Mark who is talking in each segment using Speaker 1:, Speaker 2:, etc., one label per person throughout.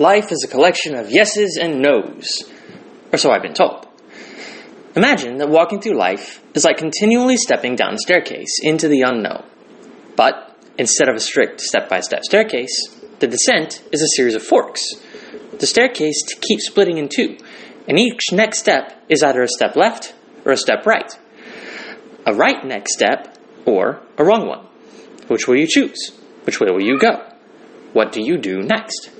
Speaker 1: life is a collection of yeses and nos, or so I've been told. Imagine that walking through life is like continually stepping down a staircase into the unknown. But instead of a strict step by step staircase, the descent is a series of forks. The staircase keeps splitting in two, and each next step is either a step left or a step right. A right next step or a wrong one. Which will you choose? Which way will you go? What do you do next?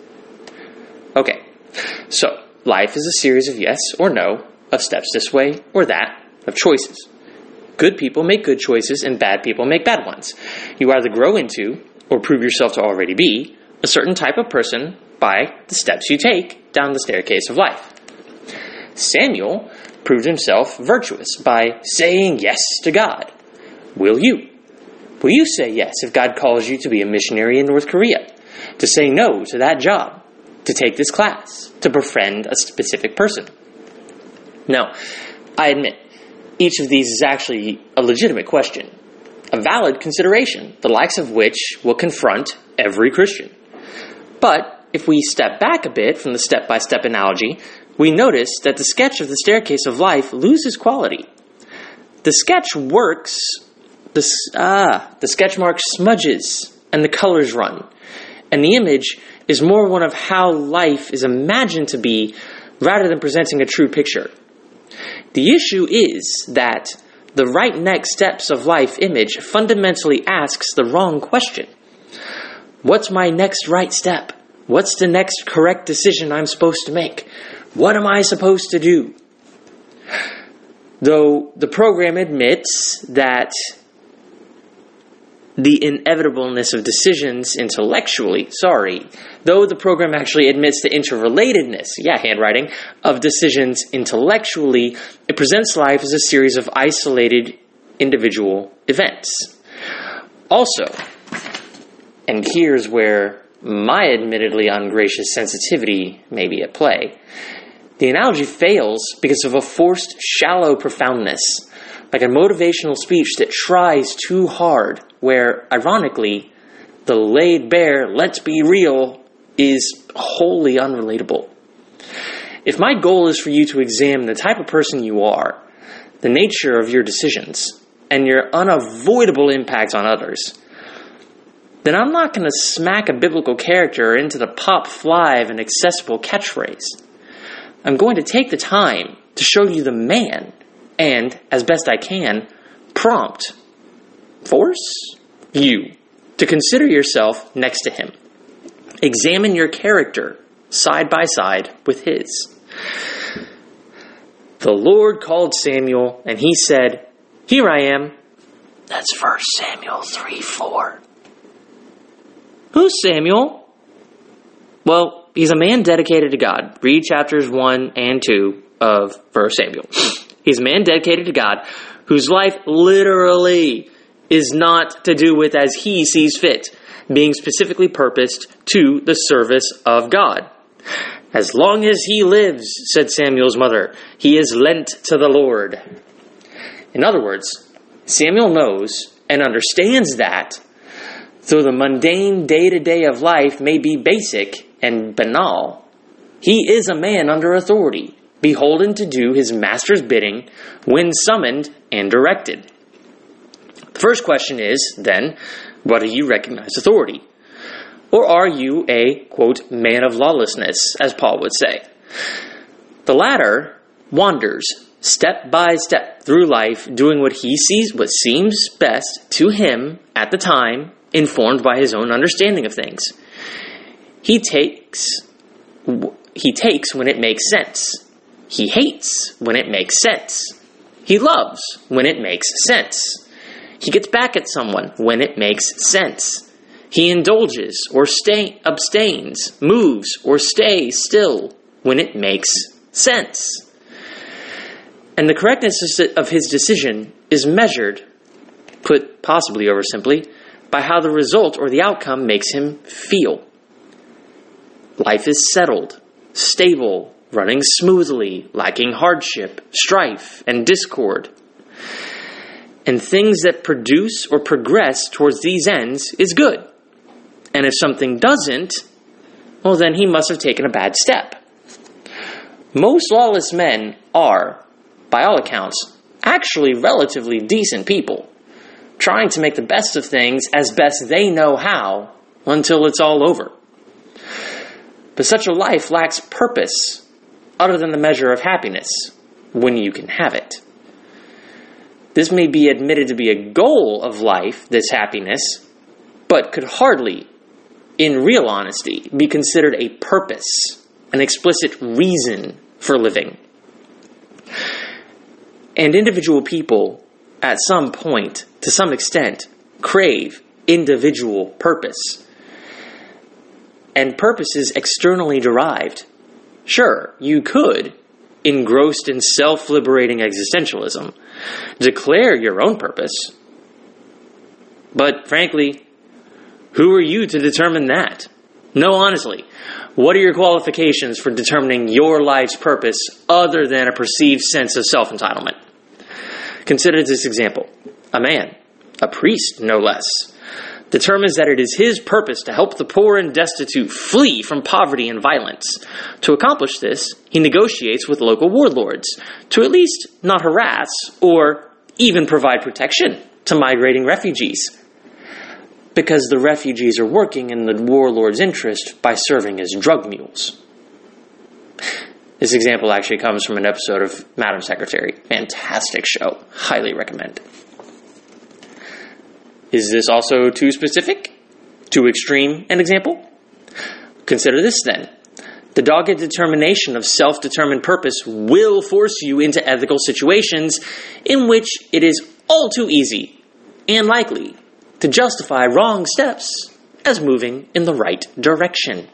Speaker 1: So life is a series of yes or no, of steps this way or that, of choices. Good people make good choices and bad people make bad ones. You either grow into, or prove yourself to already be, a certain type of person by the steps you take down the staircase of life. Samuel proved himself virtuous by saying yes to God. Will you? Will you say yes if God calls you to be a missionary in North Korea? To say no to that job? To take this class? To befriend a specific person? Now, I admit, each of these is actually a legitimate question, a valid consideration, the likes of which will confront every Christian. But if we step back a bit from the step by step analogy, we notice that the sketch of the staircase of life loses quality. The sketch works, the, ah, the sketch mark smudges and the colors run. And the image is more one of how life is imagined to be rather than presenting a true picture. The issue is that the right next steps of life image fundamentally asks the wrong question. What's my next right step? What's the next correct decision I'm supposed to make? What am I supposed to do? Though the program admits that the inevitableness of decisions intellectually, sorry, though the program actually admits the interrelatedness, yeah, handwriting, of decisions intellectually, it presents life as a series of isolated individual events. Also, and here's where my admittedly ungracious sensitivity may be at play. The analogy fails because of a forced, shallow profoundness, like a motivational speech that tries too hard, where, ironically, the laid bare, let's be real, is wholly unrelatable. If my goal is for you to examine the type of person you are, the nature of your decisions, and your unavoidable impact on others, then I'm not going to smack a biblical character into the pop fly of an accessible catchphrase. I'm going to take the time to show you the man and, as best I can, prompt, force you to consider yourself next to him. Examine your character side by side with his. The Lord called Samuel, and he said, Here I am. That's 1 Samuel 3 4. Who's Samuel? Well, he's a man dedicated to God. Read chapters 1 and 2 of 1 Samuel. He's a man dedicated to God whose life literally is not to do with as he sees fit, being specifically purposed to the service of God. As long as he lives, said Samuel's mother, he is lent to the Lord. In other words, Samuel knows and understands that Though the mundane day to day of life may be basic and banal, he is a man under authority, beholden to do his master's bidding when summoned and directed. First question is, then, what do you recognize authority? Or are you a, quote, man of lawlessness, as Paul would say? The latter wanders step by step through life, doing what he sees, what seems best to him at the time, informed by his own understanding of things. He takes he takes when it makes sense. He hates when it makes sense. He loves when it makes sense. He gets back at someone when it makes sense. He indulges or stay, abstains, moves or stays still when it makes sense. And the correctness of his decision is measured, put possibly over simply, by how the result or the outcome makes him feel. Life is settled, stable, running smoothly, lacking hardship, strife, and discord. And things that produce or progress towards these ends is good. And if something doesn't, well, then he must have taken a bad step. Most lawless men are, by all accounts, actually relatively decent people, trying to make the best of things as best they know how until it's all over. But such a life lacks purpose other than the measure of happiness when you can have it. This may be admitted to be a goal of life, this happiness, but could hardly, in real honesty, be considered a purpose, an explicit reason for living. And individual people, at some point, to some extent, crave individual purpose. And purpose is externally derived. Sure, you could, engrossed in self liberating existentialism, declare your own purpose. But frankly, who are you to determine that? No, honestly, what are your qualifications for determining your life's purpose other than a perceived sense of self entitlement? Consider this example a man, a priest no less, determines that it is his purpose to help the poor and destitute flee from poverty and violence. To accomplish this, he negotiates with local warlords to at least not harass or even provide protection to migrating refugees. Because the refugees are working in the warlord's interest by serving as drug mules. This example actually comes from an episode of Madam Secretary. Fantastic show. Highly recommend. Is this also too specific? Too extreme an example? Consider this then. The dogged determination of self determined purpose will force you into ethical situations in which it is all too easy and likely to justify wrong steps as moving in the right direction.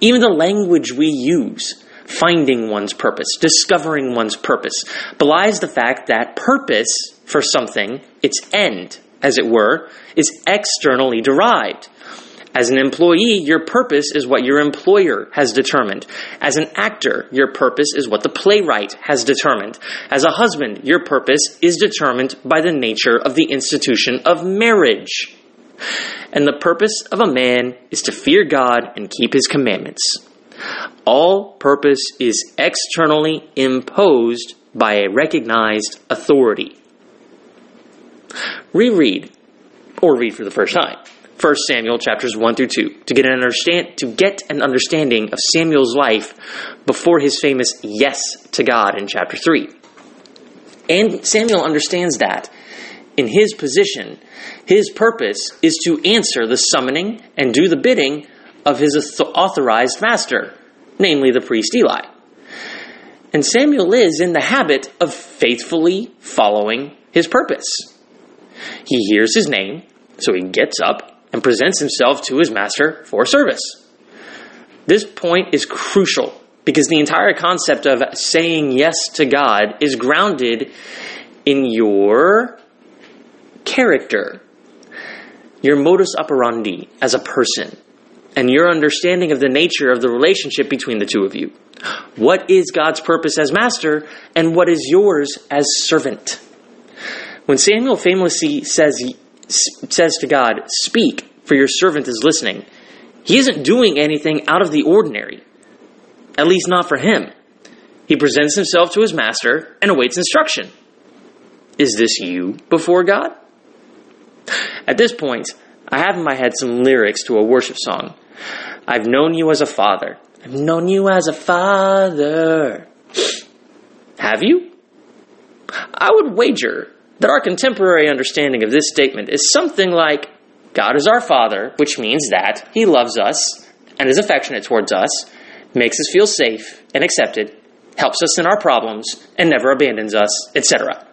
Speaker 1: Even the language we use, finding one's purpose, discovering one's purpose, belies the fact that purpose for something, its end, as it were, is externally derived. As an employee, your purpose is what your employer has determined. As an actor, your purpose is what the playwright has determined. As a husband, your purpose is determined by the nature of the institution of marriage. And the purpose of a man is to fear God and keep his commandments. All purpose is externally imposed by a recognized authority reread or read for the first time 1 Samuel chapters 1 through 2 to get an understand to get an understanding of Samuel's life before his famous yes to God in chapter 3. And Samuel understands that in his position, his purpose is to answer the summoning and do the bidding of his authorized master, namely the priest Eli. And Samuel is in the habit of faithfully following his purpose. He hears his name, so he gets up and presents himself to his master for service. This point is crucial because the entire concept of saying yes to God is grounded in your character, your modus operandi as a person, and your understanding of the nature of the relationship between the two of you. What is God's purpose as master, and what is yours as servant? When Samuel famously says, says to God, Speak, for your servant is listening, he isn't doing anything out of the ordinary, at least not for him. He presents himself to his master and awaits instruction. Is this you before God? At this point, I have in my head some lyrics to a worship song. I've known you as a father. I've known you as a father. Have you? I would wager that our contemporary understanding of this statement is something like God is our Father, which means that He loves us and is affectionate towards us, makes us feel safe and accepted, helps us in our problems, and never abandons us, etc.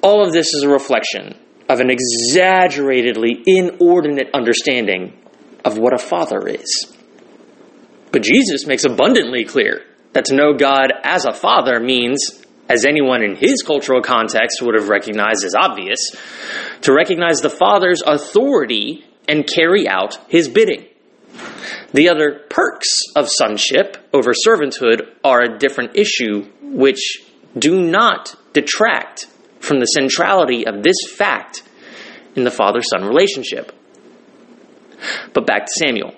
Speaker 1: All of this is a reflection of an exaggeratedly inordinate understanding of what a father is. But Jesus makes abundantly clear that to know God as a father means as anyone in his cultural context would have recognized as obvious, to recognize the Father's authority and carry out his bidding. The other perks of sonship over servanthood are a different issue, which do not detract from the centrality of this fact in the father son relationship. But back to Samuel.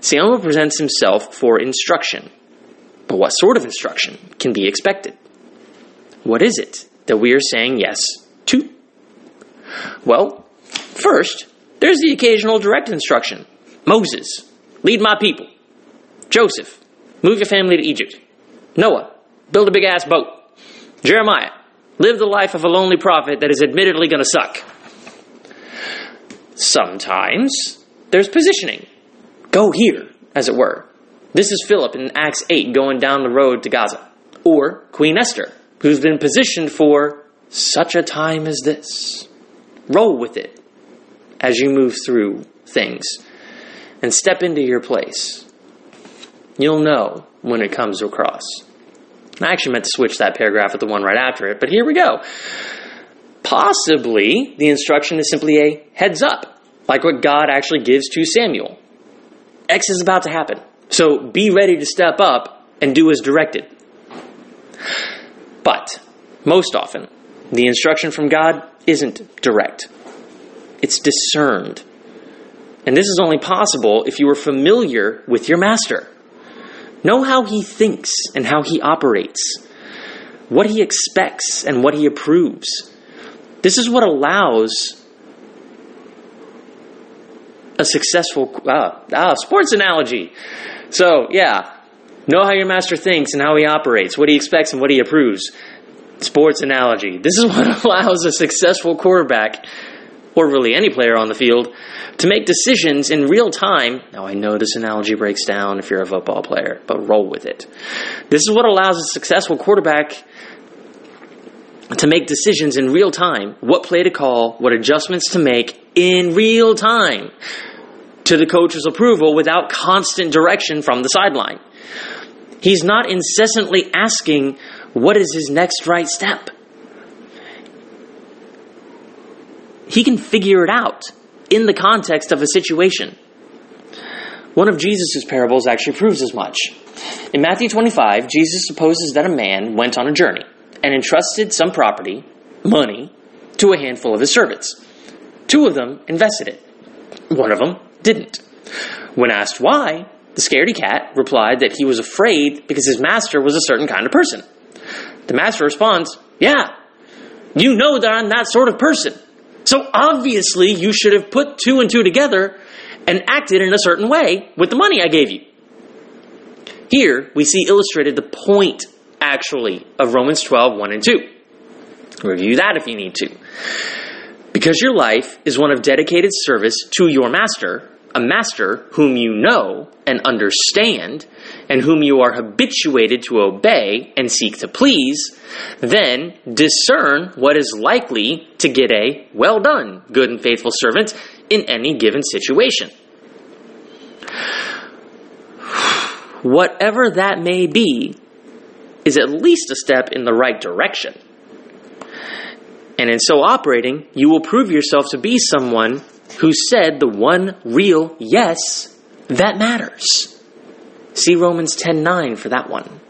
Speaker 1: Samuel presents himself for instruction. But what sort of instruction can be expected? What is it that we are saying yes to? Well, first, there's the occasional direct instruction Moses, lead my people. Joseph, move your family to Egypt. Noah, build a big ass boat. Jeremiah, live the life of a lonely prophet that is admittedly going to suck. Sometimes there's positioning. Go here, as it were. This is Philip in Acts 8 going down the road to Gaza. Or Queen Esther, who's been positioned for such a time as this. Roll with it as you move through things and step into your place. You'll know when it comes across. I actually meant to switch that paragraph with the one right after it, but here we go. Possibly the instruction is simply a heads up, like what God actually gives to Samuel. X is about to happen, so be ready to step up and do as directed. But most often, the instruction from God isn't direct, it's discerned. And this is only possible if you are familiar with your master. Know how he thinks and how he operates, what he expects and what he approves. This is what allows a successful uh, uh, sports analogy. So, yeah, know how your master thinks and how he operates, what he expects and what he approves. Sports analogy. This is what allows a successful quarterback, or really any player on the field, to make decisions in real time. Now, I know this analogy breaks down if you're a football player, but roll with it. This is what allows a successful quarterback to make decisions in real time what play to call, what adjustments to make in real time to the coach's approval without constant direction from the sideline. He's not incessantly asking, what is his next right step? He can figure it out in the context of a situation. One of Jesus' parables actually proves as much. In Matthew 25, Jesus supposes that a man went on a journey and entrusted some property, money, to a handful of his servants. Two of them invested it. One of them didn't. When asked why, the scaredy cat replied that he was afraid because his master was a certain kind of person. The master responds, Yeah, you know that I'm that sort of person. So obviously you should have put two and two together and acted in a certain way with the money I gave you. Here we see illustrated the point, actually, of Romans 12, 1 and 2. Review that if you need to. Because your life is one of dedicated service to your master, a master whom you know and understand, and whom you are habituated to obey and seek to please, then discern what is likely to get a well done, good and faithful servant in any given situation. Whatever that may be, is at least a step in the right direction. And in so operating, you will prove yourself to be someone who said the one real yes that matters. See Romans 10:9 for that one.